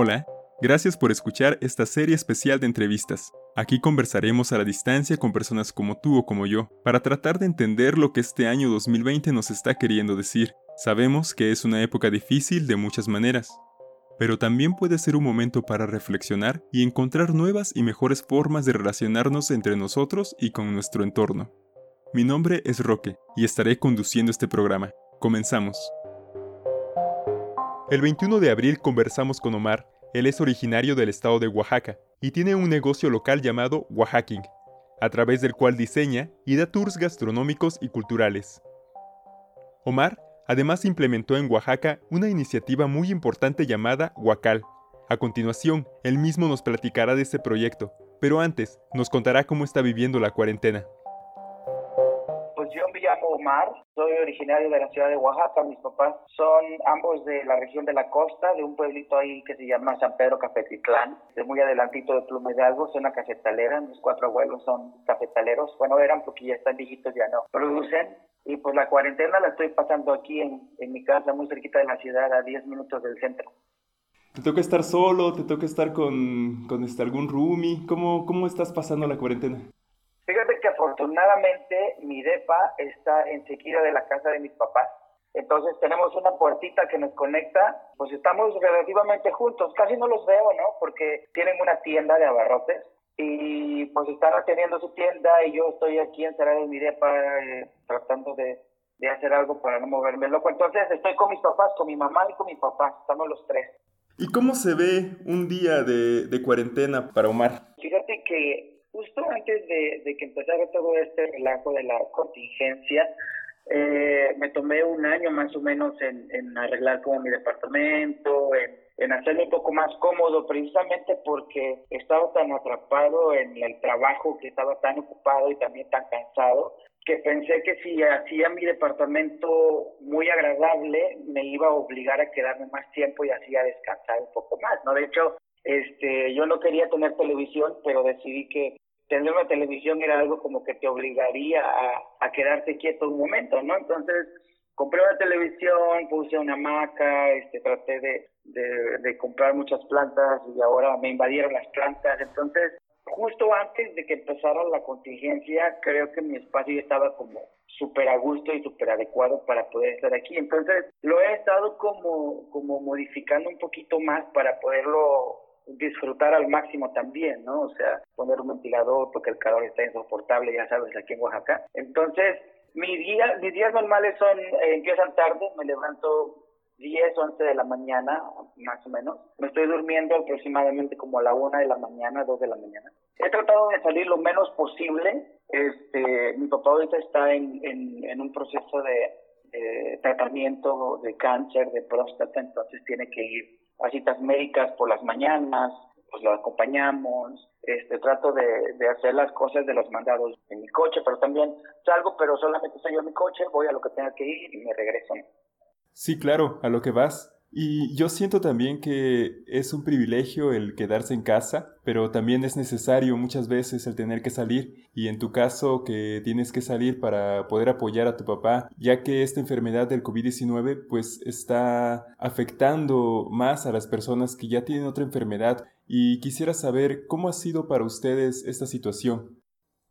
Hola, gracias por escuchar esta serie especial de entrevistas. Aquí conversaremos a la distancia con personas como tú o como yo, para tratar de entender lo que este año 2020 nos está queriendo decir. Sabemos que es una época difícil de muchas maneras, pero también puede ser un momento para reflexionar y encontrar nuevas y mejores formas de relacionarnos entre nosotros y con nuestro entorno. Mi nombre es Roque y estaré conduciendo este programa. Comenzamos. El 21 de abril conversamos con Omar. Él es originario del estado de Oaxaca y tiene un negocio local llamado Oaxaking, a través del cual diseña y da tours gastronómicos y culturales. Omar además implementó en Oaxaca una iniciativa muy importante llamada Huacal. A continuación, él mismo nos platicará de este proyecto, pero antes nos contará cómo está viviendo la cuarentena. Omar, soy originario de la ciudad de Oaxaca, mis papás son ambos de la región de la costa, de un pueblito ahí que se llama San Pedro Cafetitlán, de muy adelantito de Pluma Hidalgo, una cafetalera, mis cuatro abuelos son cafetaleros, bueno eran porque ya están viejitos, ya no producen, y pues la cuarentena la estoy pasando aquí en, en mi casa, muy cerquita de la ciudad, a 10 minutos del centro. ¿Te toca estar solo? ¿Te toca estar con, con este, algún roomie? ¿Cómo, ¿Cómo estás pasando la cuarentena? Afortunadamente mi depa está enseguida de la casa de mis papás. Entonces tenemos una puertita que nos conecta, pues estamos relativamente juntos, casi no los veo, ¿no? Porque tienen una tienda de abarrotes y pues están atendiendo su tienda y yo estoy aquí encerrado en mi depa eh, tratando de, de hacer algo para no moverme loco. Entonces estoy con mis papás, con mi mamá y con mi papá, estamos los tres. ¿Y cómo se ve un día de, de cuarentena para Omar? Fíjate que justo antes de, que empezara todo este relajo de la contingencia, eh, me tomé un año más o menos en, arreglar como mi departamento, en, hacerlo un poco más cómodo, precisamente porque estaba tan atrapado en el trabajo, que estaba tan ocupado y también tan cansado, que pensé que si hacía mi departamento muy agradable, me iba a obligar a quedarme más tiempo y así a descansar un poco más, ¿no? De hecho, este, yo no quería tener televisión, pero decidí que tener una televisión era algo como que te obligaría a, a quedarte quieto un momento, ¿no? Entonces, compré una televisión, puse una hamaca, este, traté de, de, de, comprar muchas plantas y ahora me invadieron las plantas. Entonces, justo antes de que empezara la contingencia, creo que mi espacio estaba como súper a gusto y súper adecuado para poder estar aquí. Entonces, lo he estado como, como modificando un poquito más para poderlo disfrutar al máximo también, ¿no? O sea, poner un ventilador porque el calor está insoportable, ya sabes, aquí en Oaxaca. Entonces, mi día, mis días normales son, eh, empiezan tarde, me levanto 10, 11 de la mañana, más o menos. Me estoy durmiendo aproximadamente como a la 1 de la mañana, 2 de la mañana. He tratado de salir lo menos posible. Este, mi papá ahorita está en, en, en un proceso de, de tratamiento de cáncer de próstata, entonces tiene que ir a citas médicas por las mañanas, pues lo acompañamos, este, trato de, hacer las cosas de los mandados en mi coche, pero también salgo, pero solamente soy yo en mi coche, voy a lo que tenga que ir y me regreso. Sí, claro, a lo que vas. Y yo siento también que es un privilegio el quedarse en casa, pero también es necesario muchas veces el tener que salir y en tu caso que tienes que salir para poder apoyar a tu papá, ya que esta enfermedad del COVID-19 pues está afectando más a las personas que ya tienen otra enfermedad y quisiera saber cómo ha sido para ustedes esta situación.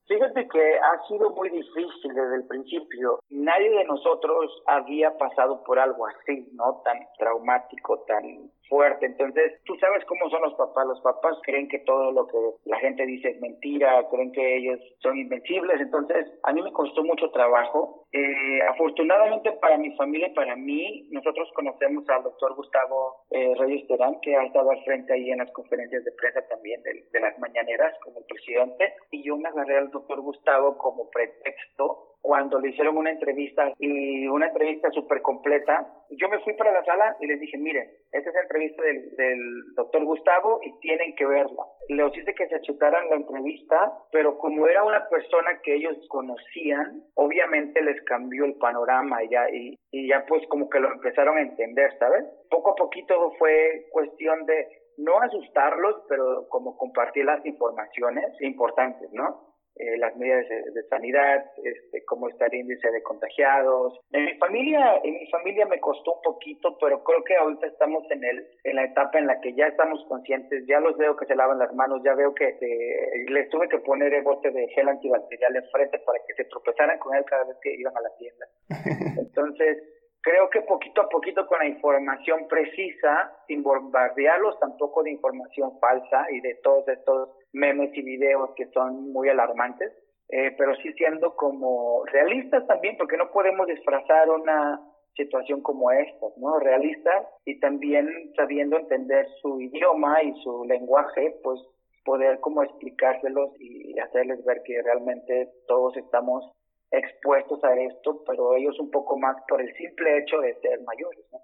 Fíjate que ha sido muy difícil desde el principio. Nadie de nosotros había pasado por algo así, ¿no? Tan traumático, tan fuerte. Entonces, tú sabes cómo son los papás. Los papás creen que todo lo que la gente dice es mentira, creen que ellos son invencibles. Entonces, a mí me costó mucho trabajo. Eh, afortunadamente para mi familia y para mí, nosotros conocemos al doctor Gustavo eh, Reyes Terán, que ha estado al frente ahí en las conferencias de prensa también de, de las mañaneras como presidente. Yo me agarré al doctor Gustavo como pretexto cuando le hicieron una entrevista y una entrevista súper completa, yo me fui para la sala y les dije, miren, esta es la entrevista del, del doctor Gustavo y tienen que verla. Les hice que se chutaran la entrevista, pero como era una persona que ellos conocían, obviamente les cambió el panorama y ya, y, y ya pues como que lo empezaron a entender, ¿sabes? Poco a poquito fue cuestión de no asustarlos, pero como compartir las informaciones importantes, ¿no? eh, las medidas de, sanidad, este, cómo está el índice de contagiados. En mi familia, en mi familia me costó un poquito, pero creo que ahorita estamos en el, en la etapa en la que ya estamos conscientes, ya los veo que se lavan las manos, ya veo que eh, les tuve que poner el bote de gel antibacterial enfrente para que se tropezaran con él cada vez que iban a la tienda. Entonces, creo que poquito a poquito con la información precisa, sin bombardearlos tampoco de información falsa y de todos estos memes y videos que son muy alarmantes, eh, pero sí siendo como realistas también, porque no podemos disfrazar una situación como esta, ¿no? Realistas y también sabiendo entender su idioma y su lenguaje, pues poder como explicárselos y hacerles ver que realmente todos estamos expuestos a esto, pero ellos un poco más por el simple hecho de ser mayores, ¿no?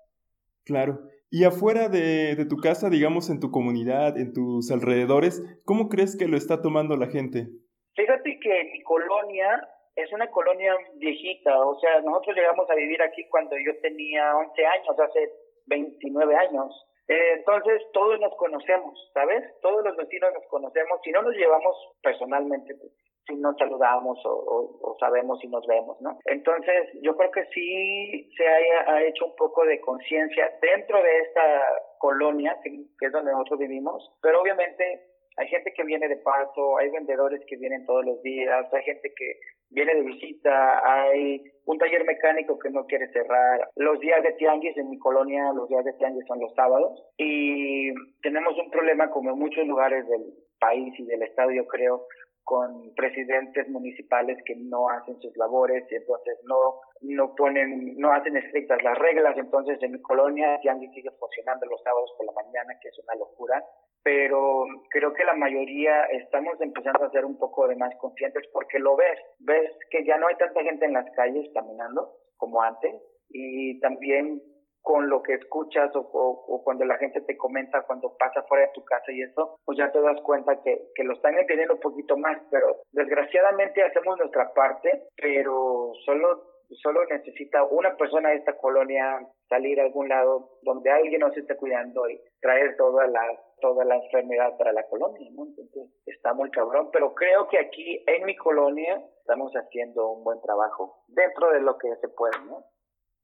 Claro. Y afuera de, de, tu casa, digamos, en tu comunidad, en tus alrededores, ¿cómo crees que lo está tomando la gente? Fíjate que mi colonia es una colonia viejita, o sea, nosotros llegamos a vivir aquí cuando yo tenía 11 años, hace 29 años. Eh, entonces, todos nos conocemos, ¿sabes? Todos los vecinos nos conocemos, si no nos llevamos personalmente, pues, si nos saludamos o, sabemos si nos vemos, ¿no? Entonces, yo creo que sí se ha, hecho un poco de conciencia dentro de esta colonia, que, es donde nosotros vivimos, pero obviamente hay gente que viene de paso, hay vendedores que vienen todos los días, hay gente que viene de visita, hay un taller mecánico que no quiere cerrar. Los días de tianguis en mi colonia, los días de tianguis son los sábados y tenemos un problema como en muchos lugares del país y del estado, yo creo, con presidentes municipales que no hacen sus labores y entonces no no ponen no hacen estrictas las reglas. Entonces en mi colonia ya sigue funcionando los sábados por la mañana que es una locura. Pero creo que la mayoría estamos empezando a ser un poco de más conscientes porque lo ves. Ves que ya no hay tanta gente en las calles caminando como antes y también con lo que escuchas o, cuando la gente te comenta cuando pasa fuera de tu casa y eso, pues ya te das cuenta que, que lo están entendiendo un poquito más, pero desgraciadamente hacemos nuestra parte, pero solo solo necesita una persona de esta colonia salir a algún lado donde alguien nos esté cuidando y traer toda la toda la enfermedad para la colonia, ¿no? Entonces está muy cabrón, pero creo que aquí en mi colonia estamos haciendo un buen trabajo dentro de lo que se puede, ¿no?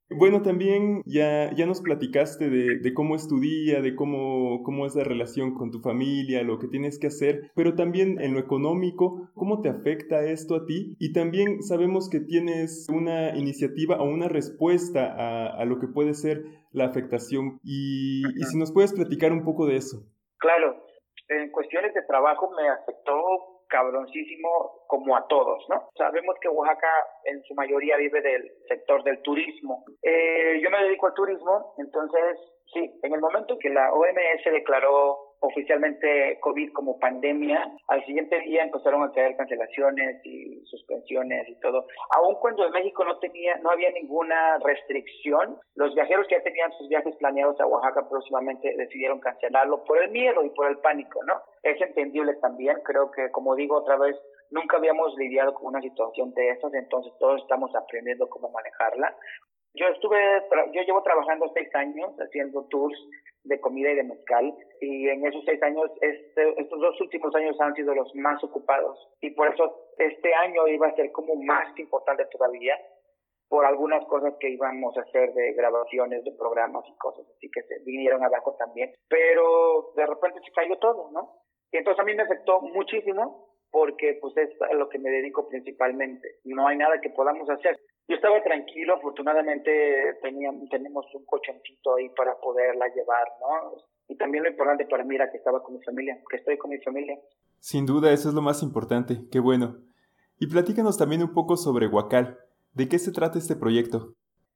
Bueno, también ya, ya nos platicaste de, de, cómo es tu día, de cómo, cómo es la relación con tu familia, lo que tienes que hacer, pero también en lo económico, cómo te afecta esto a ti. Y también sabemos que tienes una iniciativa o una respuesta a, a lo que puede ser la afectación. Y, y si nos puedes platicar un poco de eso. Claro, en cuestiones de trabajo me afectó cabroncísimo como a todos, ¿no? Sabemos que Oaxaca en su mayoría vive del sector del turismo. Eh, yo me dedico al turismo, entonces sí, en el momento que la OMS declaró oficialmente COVID como pandemia, al siguiente día empezaron a caer cancelaciones y suspensiones y todo. Aun cuando en México no tenía, no había ninguna restricción, los viajeros que ya tenían sus viajes planeados a Oaxaca próximamente decidieron cancelarlo por el miedo y por el pánico, ¿no? Es entendible también, creo que como digo otra vez, nunca habíamos lidiado con una situación de estas, entonces todos estamos aprendiendo cómo manejarla. Yo estuve, yo llevo trabajando seis años haciendo tours de comida y de mezcal y en esos seis años, este, estos dos últimos años han sido los más ocupados y por eso este año iba a ser como más importante todavía por algunas cosas que íbamos a hacer de grabaciones de programas y cosas así que se vinieron abajo también, pero de repente se cayó todo, ¿no? Y entonces a mí me afectó muchísimo porque pues es a lo que me dedico principalmente. No hay nada que podamos hacer. Yo estaba tranquilo, afortunadamente teníamos, tenemos un cochoncito ahí para poderla llevar, ¿no? Y también lo importante para mí era que estaba con mi familia, que estoy con mi familia. Sin duda, eso es lo más importante, qué bueno. Y platícanos también un poco sobre Huacal. ¿De qué se trata este proyecto?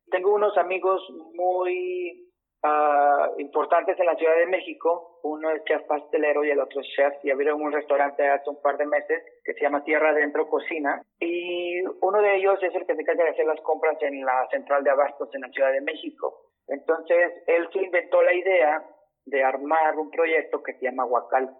Tengo unos amigos muy uh, importantes en la Ciudad de México. Uno es chef pastelero y el otro es chef. Y abrieron un restaurante hace un par de meses que se llama Tierra Adentro Cocina. Y uno de ellos es el que se encarga de hacer las compras en la central de abastos en la Ciudad de México. Entonces, él se inventó la idea de armar un proyecto que se llama Huacal,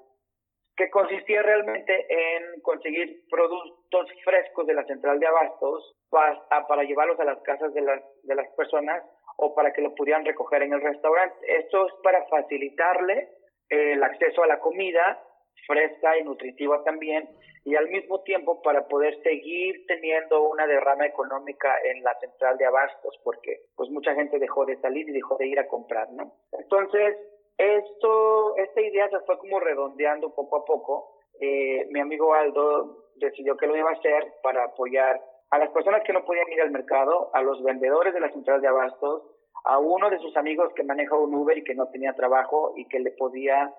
que consistía realmente en conseguir productos frescos de la central de abastos para, para llevarlos a las casas de las, de las personas o para que lo pudieran recoger en el restaurante. Esto es para facilitarle el acceso a la comida fresca y nutritiva también, y al mismo tiempo para poder seguir teniendo una derrama económica en la central de abastos, porque pues mucha gente dejó de salir y dejó de ir a comprar, ¿no? Entonces, esto, esta idea se fue como redondeando poco a poco. Eh, mi amigo Aldo decidió que lo iba a hacer para apoyar a las personas que no podían ir al mercado, a los vendedores de la central de abastos, a uno de sus amigos que maneja un Uber y que no tenía trabajo y que le podía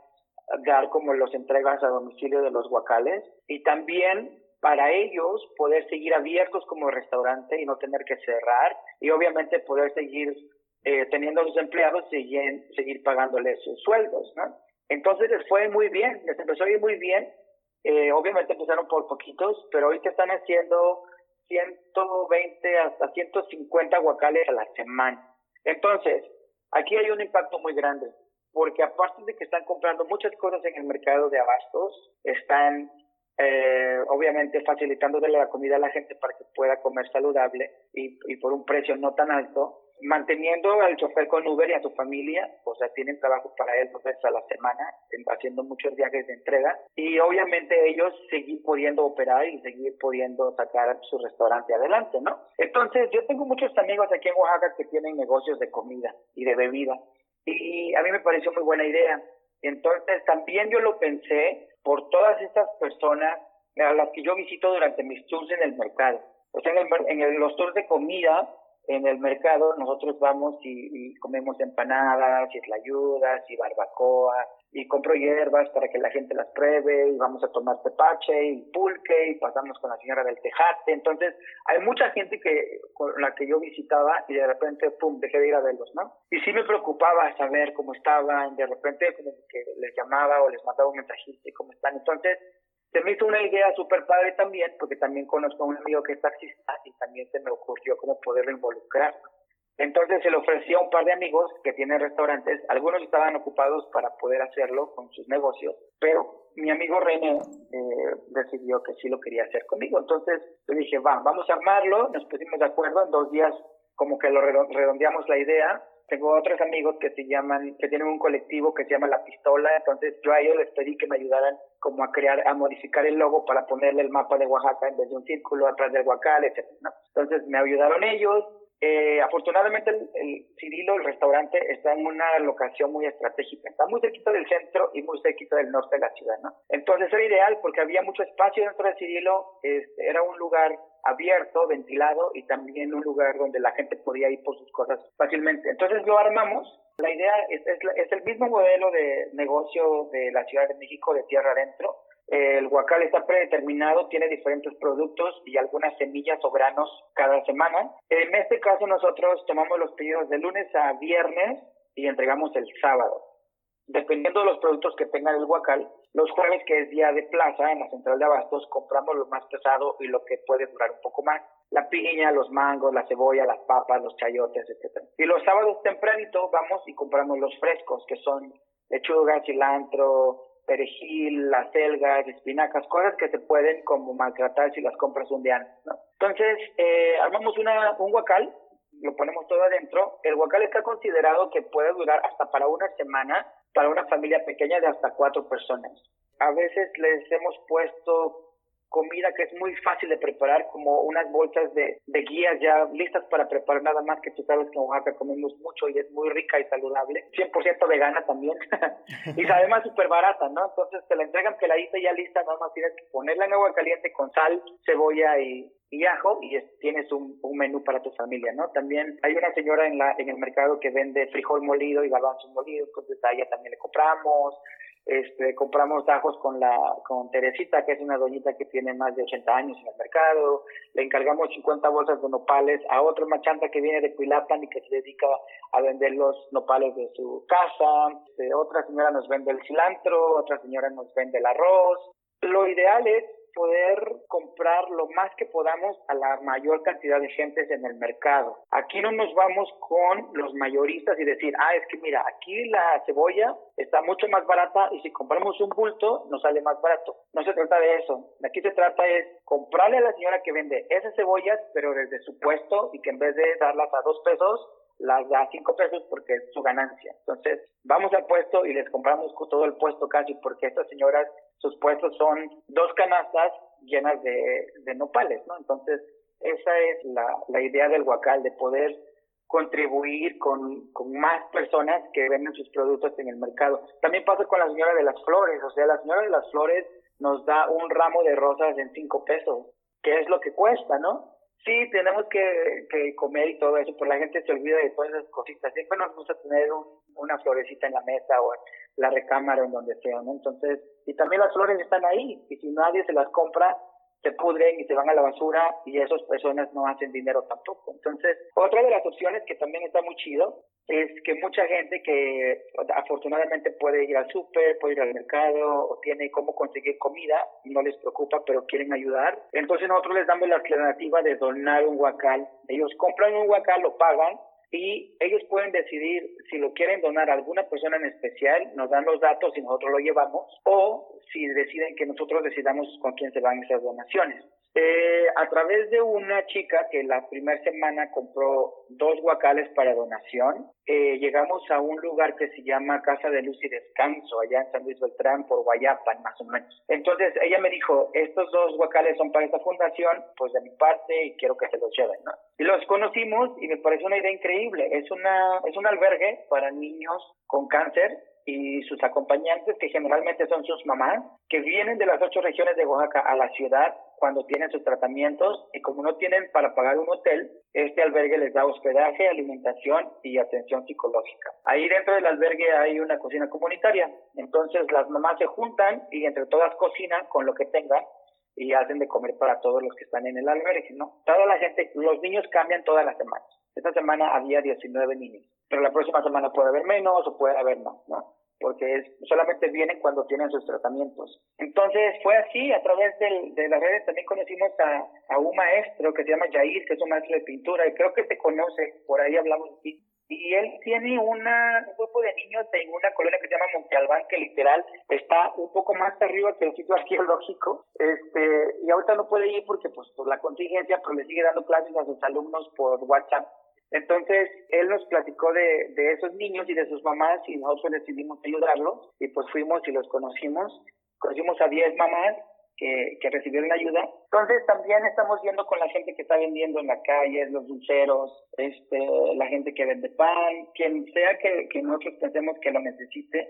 dar como los entregas a domicilio de los guacales y también para ellos poder seguir abiertos como restaurante y no tener que cerrar y obviamente poder seguir eh, teniendo a sus empleados y seguir, pagándoles sus sueldos, ¿no? Entonces les fue muy bien, les empezó a ir muy bien. Eh, obviamente empezaron por poquitos, pero ahorita están haciendo 120 hasta 150 guacales a la semana. Entonces, aquí hay un impacto muy grande, porque aparte de que están comprando muchas cosas en el mercado de abastos, están eh, obviamente facilitándole la comida a la gente para que pueda comer saludable y, por un precio no tan alto manteniendo al chofer con Uber y a su familia, o sea, tienen trabajo para él dos veces a la semana, haciendo muchos viajes de entrega, y obviamente ellos seguir pudiendo operar y seguir pudiendo sacar su restaurante adelante, ¿no? Entonces, yo tengo muchos amigos aquí en Oaxaca que tienen negocios de comida y de bebida, y a mí me pareció muy buena idea. Entonces, también yo lo pensé por todas estas personas a las que yo visito durante mis tours en el mercado. O sea, en, en los tours de comida, en el mercado nosotros vamos y, comemos empanadas y tlayudas y barbacoa y compro hierbas para que la gente las pruebe y vamos a tomar tepache y pulque y pasamos con la señora del tejate. Entonces hay mucha gente que con la que yo visitaba y de repente, pum, dejé de ir a verlos, ¿no? Y sí me preocupaba saber cómo estaban, de repente como que les llamaba o les mandaba un mensajito y cómo están. Entonces se me hizo una idea súper padre también, porque también conozco a un amigo que es taxista y también se me ocurrió cómo poderlo involucrar. Entonces se le ofreció a un par de amigos que tienen restaurantes, algunos estaban ocupados para poder hacerlo con sus negocios, pero mi amigo René eh, decidió que sí lo quería hacer conmigo. Entonces le dije, va, vamos a armarlo, nos pusimos de acuerdo, en dos días como que lo redondeamos la idea tengo otros amigos que se llaman, que tienen un colectivo que se llama La Pistola, entonces yo a ellos les pedí que me ayudaran como a crear, a modificar el logo para ponerle el mapa de Oaxaca en vez de un círculo atrás del Huacal, etc. Entonces me ayudaron ellos. Eh, afortunadamente el, el, Cirilo, el restaurante, está en una locación muy estratégica, está muy cerquita del centro y muy cerquita del norte de la ciudad, ¿no? Entonces era ideal porque había mucho espacio dentro del Cirilo, este, era un lugar abierto, ventilado y también un lugar donde la gente podía ir por sus cosas fácilmente. Entonces lo armamos. La idea es, es, el mismo modelo de negocio de la Ciudad de México de tierra adentro. El huacal está predeterminado, tiene diferentes productos y algunas semillas o granos cada semana. En este caso nosotros tomamos los pedidos de lunes a viernes y entregamos el sábado dependiendo de los productos que tenga el huacal, los jueves, que es día de plaza en la central de abastos, compramos lo más pesado y lo que puede durar un poco más. La piña, los mangos, la cebolla, las papas, los chayotes, etc. Y los sábados tempranito vamos y compramos los frescos, que son lechuga, cilantro, perejil, las selgas, espinacas, cosas que se pueden como maltratar si las compras un día antes, ¿no? Entonces, eh, armamos una, un guacal, lo ponemos todo adentro. El guacal está considerado que puede durar hasta para una semana para una familia pequeña de hasta cuatro personas. A veces les hemos puesto comida que es muy fácil de preparar, como unas bolsas de, de guías ya listas para preparar nada más que tú sabes que en Oaxaca comemos mucho y es muy rica y saludable, 100% vegana también, y además súper barata, ¿no? Entonces te la entregan peladita ya lista, nada más tienes que ponerla en agua caliente con sal, cebolla y, y y tienes un, menú para tu familia, ¿no? También hay una señora en, la, en el mercado que vende frijol molido y garbanzos molidos, entonces a ella también le compramos, este, compramos ajos con la, con Teresita, que es una doñita que tiene más de 80 años en el mercado, le encargamos 50 bolsas de nopales a otra machanta que viene de Cuilapan y que se dedica a vender los nopales de su casa, este, otra señora nos vende el cilantro, otra señora nos vende el arroz. Lo ideal es poder comprar lo más que podamos a la mayor cantidad de gentes en el mercado. Aquí no nos vamos con los mayoristas y decir, ah, es que mira, aquí la cebolla está mucho más barata y si compramos un bulto nos sale más barato. No se trata de eso. Aquí se trata es comprarle a la señora que vende esas cebollas, pero desde su puesto y que en vez de darlas a dos pesos, las da 5 pesos porque es su ganancia. Entonces, vamos al puesto y les compramos todo el puesto casi porque estas señoras, sus puestos son dos canastas llenas de, de nopales, ¿no? Entonces, esa es la, la idea del huacal, de poder contribuir con, con, más personas que venden sus productos en el mercado. También pasa con la señora de las flores, o sea, la señora de las flores nos da un ramo de rosas en cinco pesos, que es lo que cuesta, ¿no? Sí, tenemos que, que comer y todo eso, pero la gente se olvida de todas esas cositas. Siempre nos gusta tener una florecita en la mesa o en la recámara o en donde sea, ¿no? Entonces, y también las flores están ahí, y si nadie se las compra, se pudren y se van a la basura y esas personas no hacen dinero tampoco. Entonces, otra de las opciones que también está muy chido es que mucha gente que afortunadamente puede ir al súper, puede ir al mercado o tiene cómo conseguir comida, no les preocupa, pero quieren ayudar. Entonces nosotros les damos la alternativa de donar un huacal. Ellos compran un huacal, lo pagan y ellos pueden decidir si lo quieren donar a alguna persona en especial, nos dan los datos y nosotros lo llevamos, o si deciden que nosotros decidamos con quién se van esas donaciones. Eh, a través de una chica que la primera semana compró dos guacales para donación, eh, llegamos a un lugar que se llama Casa de Luz y Descanso, allá en San Luis Beltrán, por Guayapan, más o menos. Entonces ella me dijo, estos dos guacales son para esta fundación, pues de mi parte, y quiero que se los lleven. Y los conocimos y me pareció una idea increíble. Es, una, es un albergue para niños con cáncer y sus acompañantes, que generalmente son sus mamás, que vienen de las ocho regiones de Oaxaca a la ciudad cuando tienen sus tratamientos y como no tienen para pagar un hotel, este albergue les da hospedaje, alimentación y atención psicológica. Ahí dentro del albergue hay una cocina comunitaria, entonces las mamás se juntan y entre todas cocinan con lo que tengan y hacen de comer para todos los que están en el albergue, ¿no? Toda la gente, los niños cambian todas las semanas. Esta semana había 19 niños, pero la próxima semana puede haber menos o puede haber más, ¿no? Porque es, solamente vienen cuando tienen sus tratamientos. Entonces fue así, a través del, de las redes también conocimos a, un maestro que se llama Jair, que es un maestro de pintura, y creo que se conoce, por ahí hablamos de. Y él tiene una, un grupo de niños en una colonia que se llama Monte Albán, que literal está un poco más arriba que el sitio arqueológico. Este, y ahorita no puede ir porque pues por la contingencia, pero le sigue dando clases a sus alumnos por WhatsApp entonces, él nos platicó de, de esos niños y de sus mamás y nosotros decidimos ayudarlos y pues fuimos y los conocimos. Conocimos a 10 mamás que, que recibieron ayuda. Entonces también estamos viendo con la gente que está vendiendo en la calle, los dulceros, este, la gente que vende pan, quien sea que, que nosotros pensemos que lo necesite,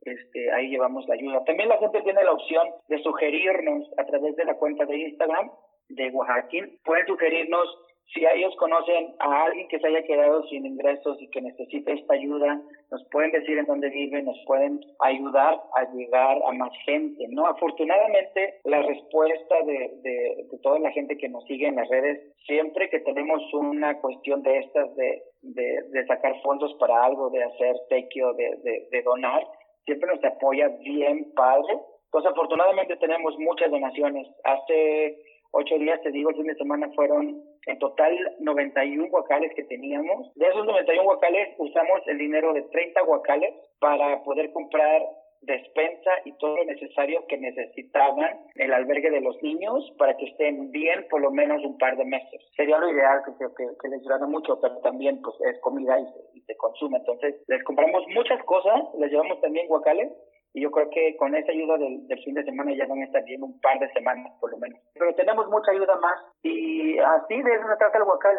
este, ahí llevamos la ayuda. También la gente tiene la opción de sugerirnos a través de la cuenta de Instagram de Oaxaquín, pueden sugerirnos si ellos conocen a alguien que se haya quedado sin ingresos y que necesita esta ayuda, nos pueden decir en dónde vive, nos pueden ayudar a llegar a más gente, ¿no? Afortunadamente, la respuesta de, de, toda la gente que nos sigue en las redes, siempre que tenemos una cuestión de estas, de, de, de sacar fondos para algo, de hacer tequio, de, de, de donar, siempre nos apoya bien padre. Pues afortunadamente tenemos muchas donaciones. Hace ocho días, te digo, el fin de semana fueron en total 91 guacales que teníamos. De esos 91 guacales usamos el dinero de 30 guacales para poder comprar despensa y todo lo necesario que necesitaban el albergue de los niños para que estén bien por lo menos un par de meses. Sería lo ideal que, que, que les ayudara mucho, pero también pues es comida y se, y se consume. Entonces les compramos muchas cosas, les llevamos también guacales y yo creo que con esa ayuda del, fin de semana ya van a estar bien un par de semanas por lo menos. Pero tenemos mucha ayuda más y así de eso se trata el huacal.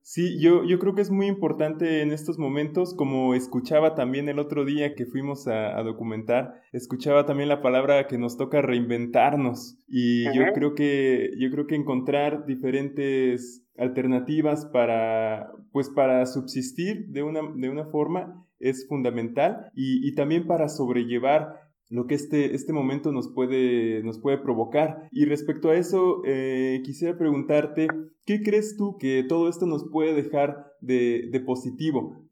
Sí, yo, yo creo que es muy importante en estos momentos, como escuchaba también el otro día que fuimos a, documentar, escuchaba también la palabra que nos toca reinventarnos y yo creo que yo creo que encontrar diferentes alternativas para pues para subsistir de una, de una forma es fundamental y, también para sobrellevar lo que este, este momento nos puede, nos puede provocar. Y respecto a eso, eh, quisiera preguntarte, ¿qué crees tú que todo esto nos puede dejar de, de positivo?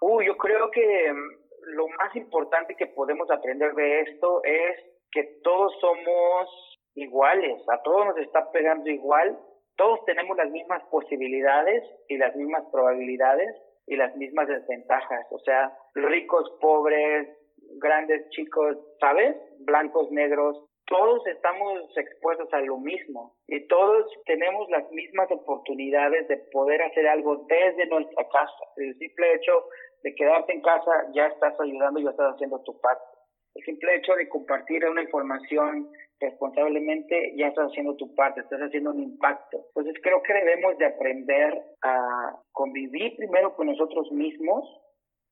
Uh, yo creo que mm, lo más importante que podemos aprender de esto es que todos somos iguales, a todos nos está pegando igual, todos tenemos las mismas posibilidades y las mismas probabilidades y las mismas desventajas, o sea, ricos, pobres, grandes, chicos, ¿sabes? Blancos, negros, todos estamos expuestos a lo mismo y todos tenemos las mismas oportunidades de poder hacer algo desde nuestra casa. El simple hecho de quedarte en casa ya estás ayudando, ya estás haciendo tu parte. El simple hecho de compartir una información responsablemente ya estás haciendo tu parte, estás haciendo un impacto. Entonces creo que debemos de aprender a convivir primero con nosotros mismos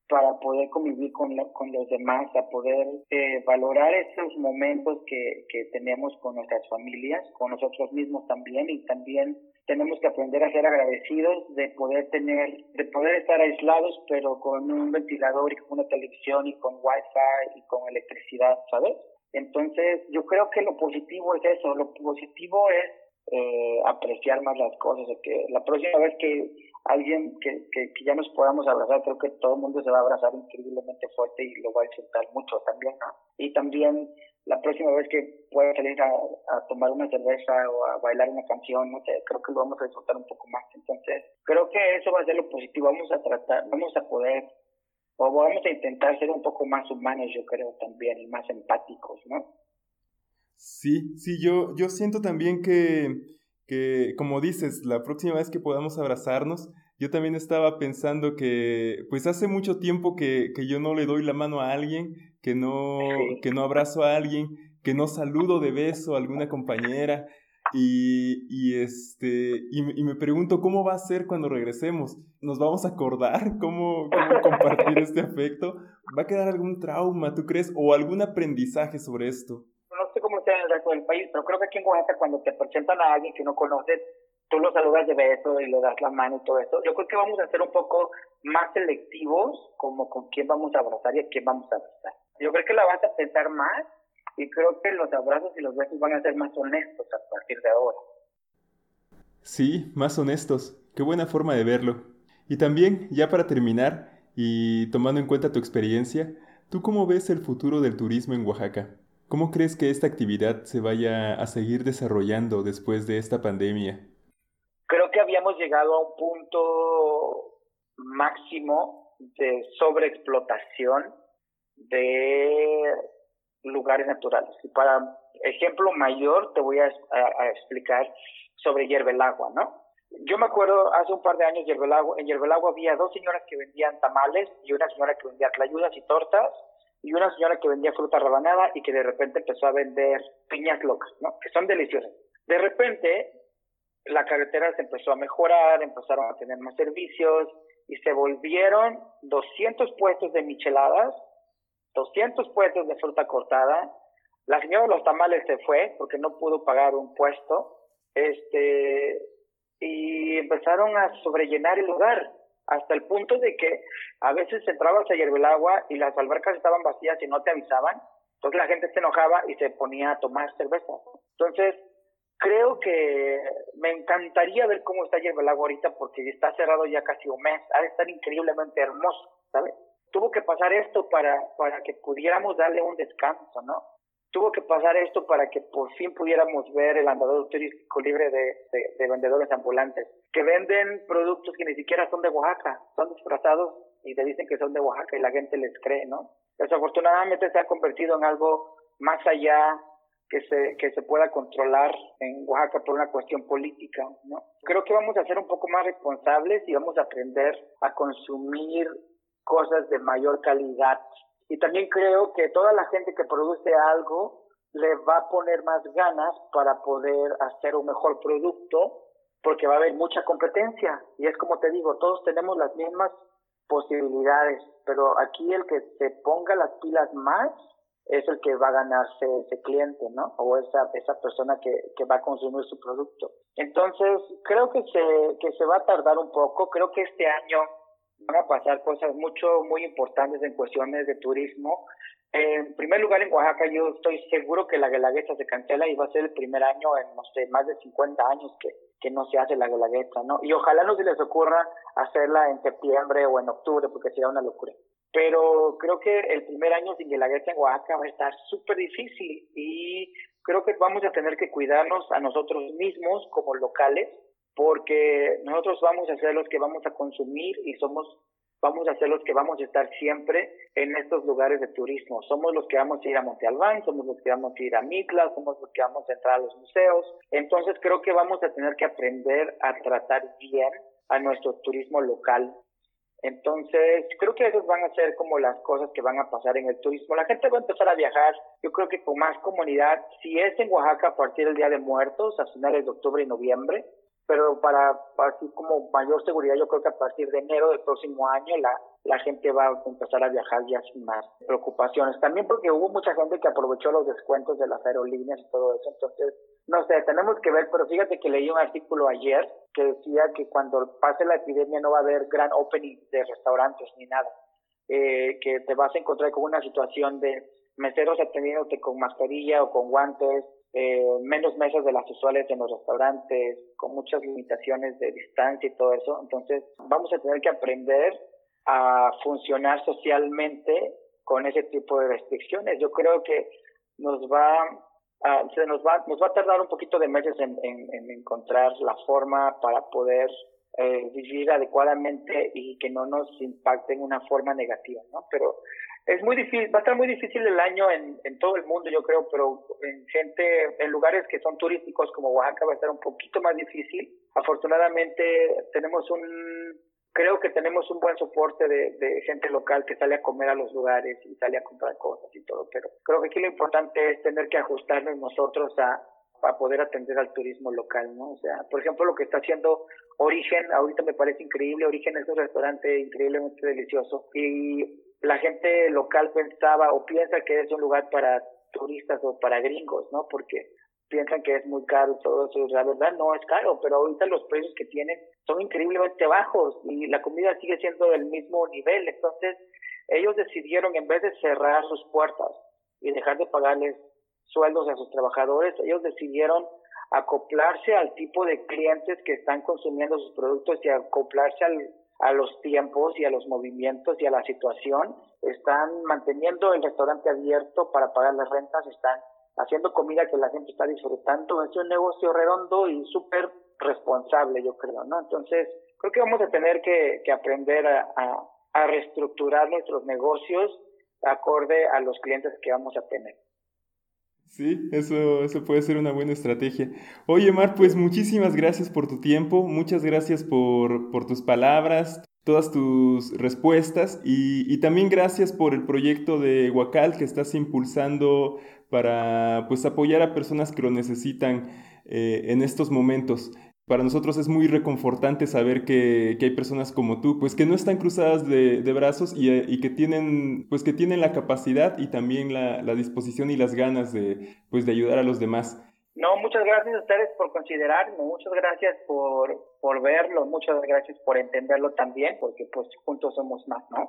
para poder convivir con, con los demás, a poder eh, valorar esos momentos que, que tenemos con nuestras familias, con nosotros mismos también y también tenemos que aprender a ser agradecidos de poder tener, de poder estar aislados pero con un ventilador y con una televisión y con wifi y con electricidad, ¿sabes? Entonces yo creo que lo positivo es eso, lo positivo es eh, apreciar más las cosas, que la próxima vez que alguien que, que, ya nos podamos abrazar, creo que todo el mundo se va a abrazar increíblemente fuerte y lo va a disfrutar mucho también. Y también la próxima vez que pueda salir a, a, tomar una cerveza o a bailar una canción, no sé, creo que lo vamos a disfrutar un poco más. Entonces, creo que eso va a ser lo positivo. Vamos a tratar, vamos a poder, o vamos a intentar ser un poco más humanos, yo creo también, y más empáticos, ¿no? Sí, sí, yo, yo siento también que, que, como dices, la próxima vez que podamos abrazarnos, yo también estaba pensando que, pues hace mucho tiempo que, que yo no le doy la mano a alguien, que no, que no abrazo a alguien, que no saludo de beso a alguna compañera. Y, y, este, y, me pregunto cómo va a ser cuando regresemos. ¿Nos vamos a acordar cómo, cómo compartir este afecto? ¿Va a quedar algún trauma, tú crees? ¿O algún aprendizaje sobre esto? cómo sea en el resto del país, pero creo que aquí en Oaxaca cuando te presentan a alguien que no conoces, tú lo saludas de beso y le das la mano y todo eso. Yo creo que vamos a ser un poco más selectivos como con quién vamos a abrazar y a quién vamos a abrazar. Yo creo que la vas a pensar más y creo que los abrazos y los besos van a ser más honestos a partir de ahora. Sí, más honestos. Qué buena forma de verlo. Y también, ya para terminar, y tomando en cuenta tu experiencia, ¿tú cómo ves el futuro del turismo en Oaxaca? ¿Cómo crees que esta actividad se vaya a seguir desarrollando después de esta pandemia? Creo que habíamos llegado a un punto máximo de sobreexplotación de lugares naturales. Y para ejemplo mayor te voy a, explicar sobre Agua, ¿no? Yo me acuerdo hace un par de años en Agua había dos señoras que vendían tamales y una señora que vendía clayudas y tortas y una señora que vendía fruta rabanada y que de repente empezó a vender piñas locas, ¿no? Que son deliciosas. De repente, la carretera se empezó a mejorar, empezaron a tener más servicios y se volvieron 200 puestos de micheladas, 200 puestos de fruta cortada. La señora de los tamales se fue porque no pudo pagar un puesto, este, y empezaron a sobrellenar el lugar hasta el punto de que a veces entrabas a el agua y las albercas estaban vacías y no te avisaban, entonces la gente se enojaba y se ponía a tomar cerveza. Entonces, creo que me encantaría ver cómo está el agua ahorita porque está cerrado ya casi un mes, ha de estar increíblemente hermoso, ¿sabes? Tuvo que pasar esto para, para que pudiéramos darle un descanso, ¿no? tuvo que pasar esto para que por fin pudiéramos ver el andador turístico libre de, vendedores ambulantes, que venden productos que ni siquiera son de Oaxaca, son disfrazados y te dicen que son de Oaxaca y la gente les cree, ¿no? Desafortunadamente se ha convertido en algo más allá que se, que se pueda controlar en Oaxaca por una cuestión política, ¿no? Creo que vamos a ser un poco más responsables y vamos a aprender a consumir cosas de mayor calidad y también creo que toda la gente que produce algo le va a poner más ganas para poder hacer un mejor producto porque va a haber mucha competencia y es como te digo, todos tenemos las mismas posibilidades, pero aquí el que se ponga las pilas más es el que va a ganarse ese cliente, ¿no? O esa, esa persona que, que va a consumir su producto. Entonces, creo que se, que se va a tardar un poco, creo que este año van a pasar cosas mucho, muy importantes en cuestiones de turismo. En primer lugar, en Oaxaca yo estoy seguro que la Guelaguetza se cancela y va a ser el primer año en, no sé, más de 50 años que, que no se hace la Guelaguetza, ¿no? Y ojalá no se les ocurra hacerla en septiembre o en octubre, porque sería una locura. Pero creo que el primer año sin Guelaguetza en Oaxaca va a estar súper difícil y creo que vamos a tener que cuidarnos a nosotros mismos como locales porque nosotros vamos a ser los que vamos a consumir y somos vamos a ser los que vamos a estar siempre en estos lugares de turismo. Somos los que vamos a ir a Monte Albán, somos los que vamos a ir a Mitla, somos los que vamos a entrar a los museos. Entonces creo que vamos a tener que aprender a tratar bien a nuestro turismo local. Entonces, creo que esas van a ser como las cosas que van a pasar en el turismo. La gente va a empezar a viajar, yo creo que con más comunidad. Si es en Oaxaca a partir del Día de Muertos, a finales de octubre y noviembre, pero para así como mayor seguridad yo creo que a partir de enero del próximo año la, la gente va a empezar a viajar ya sin más preocupaciones. También porque hubo mucha gente que aprovechó los descuentos de las aerolíneas y todo eso, entonces no sé, tenemos que ver, pero fíjate que leí un artículo ayer que decía que cuando pase la epidemia no va a haber gran opening de restaurantes ni nada, eh, que te vas a encontrar con una situación de meseros atendiéndote con mascarilla o con guantes, eh, menos mesas de las usuales en los restaurantes, con muchas limitaciones de distancia y todo eso. Entonces, vamos a tener que aprender a funcionar socialmente con ese tipo de restricciones. Yo creo que nos va a, se nos va nos va a tardar un poquito de meses en, en, encontrar la forma para poder eh, vivir adecuadamente y que no nos impacte en una forma negativa, ¿no? Pero es muy difícil, va a estar muy difícil el año en, en todo el mundo, yo creo, pero en gente, en lugares que son turísticos como Oaxaca va a estar un poquito más difícil. Afortunadamente tenemos un, creo que tenemos un buen soporte de, de gente local que sale a comer a los lugares y sale a comprar cosas y todo, pero creo que aquí lo importante es tener que ajustarnos nosotros a, a poder atender al turismo local, ¿no? O sea, por ejemplo, lo que está haciendo Origen, ahorita me parece increíble, Origen es un restaurante increíblemente delicioso y la gente local pensaba o piensa que es un lugar para turistas o para gringos, ¿no? Porque piensan que es muy caro todo eso. La verdad no es caro, pero ahorita los precios que tienen son increíblemente bajos y la comida sigue siendo del mismo nivel. Entonces, ellos decidieron, en vez de cerrar sus puertas y dejar de pagarles sueldos a sus trabajadores, ellos decidieron acoplarse al tipo de clientes que están consumiendo sus productos y acoplarse al, a los tiempos y a los movimientos y a la situación. Están manteniendo el restaurante abierto para pagar las rentas, están haciendo comida que la gente está disfrutando. Es un negocio redondo y súper responsable, yo creo, ¿no? Entonces, creo que vamos a tener que, que aprender a, a reestructurar nuestros negocios acorde a los clientes que vamos a tener. Sí, eso, eso puede ser una buena estrategia. Oye, Mar, pues muchísimas gracias por tu tiempo, muchas gracias por, por tus palabras, todas tus respuestas y, y, también gracias por el proyecto de Huacal que estás impulsando para pues apoyar a personas que lo necesitan eh, en estos momentos para nosotros es muy reconfortante saber que, que, hay personas como tú, pues que no están cruzadas de, de brazos y, y, que tienen, pues que tienen la capacidad y también la, la, disposición y las ganas de, pues de ayudar a los demás. No, muchas gracias a ustedes por considerarme, muchas gracias por, por verlo, muchas gracias por entenderlo también, porque pues juntos somos más, ¿no?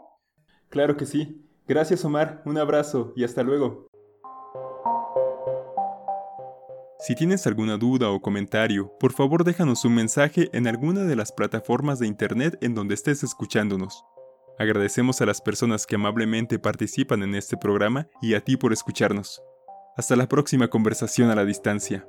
Claro que sí. Gracias Omar, un abrazo y hasta luego. Si tienes alguna duda o comentario, por favor déjanos un mensaje en alguna de las plataformas de internet en donde estés escuchándonos. Agradecemos a las personas que amablemente participan en este programa y a ti por escucharnos. Hasta la próxima conversación a la distancia.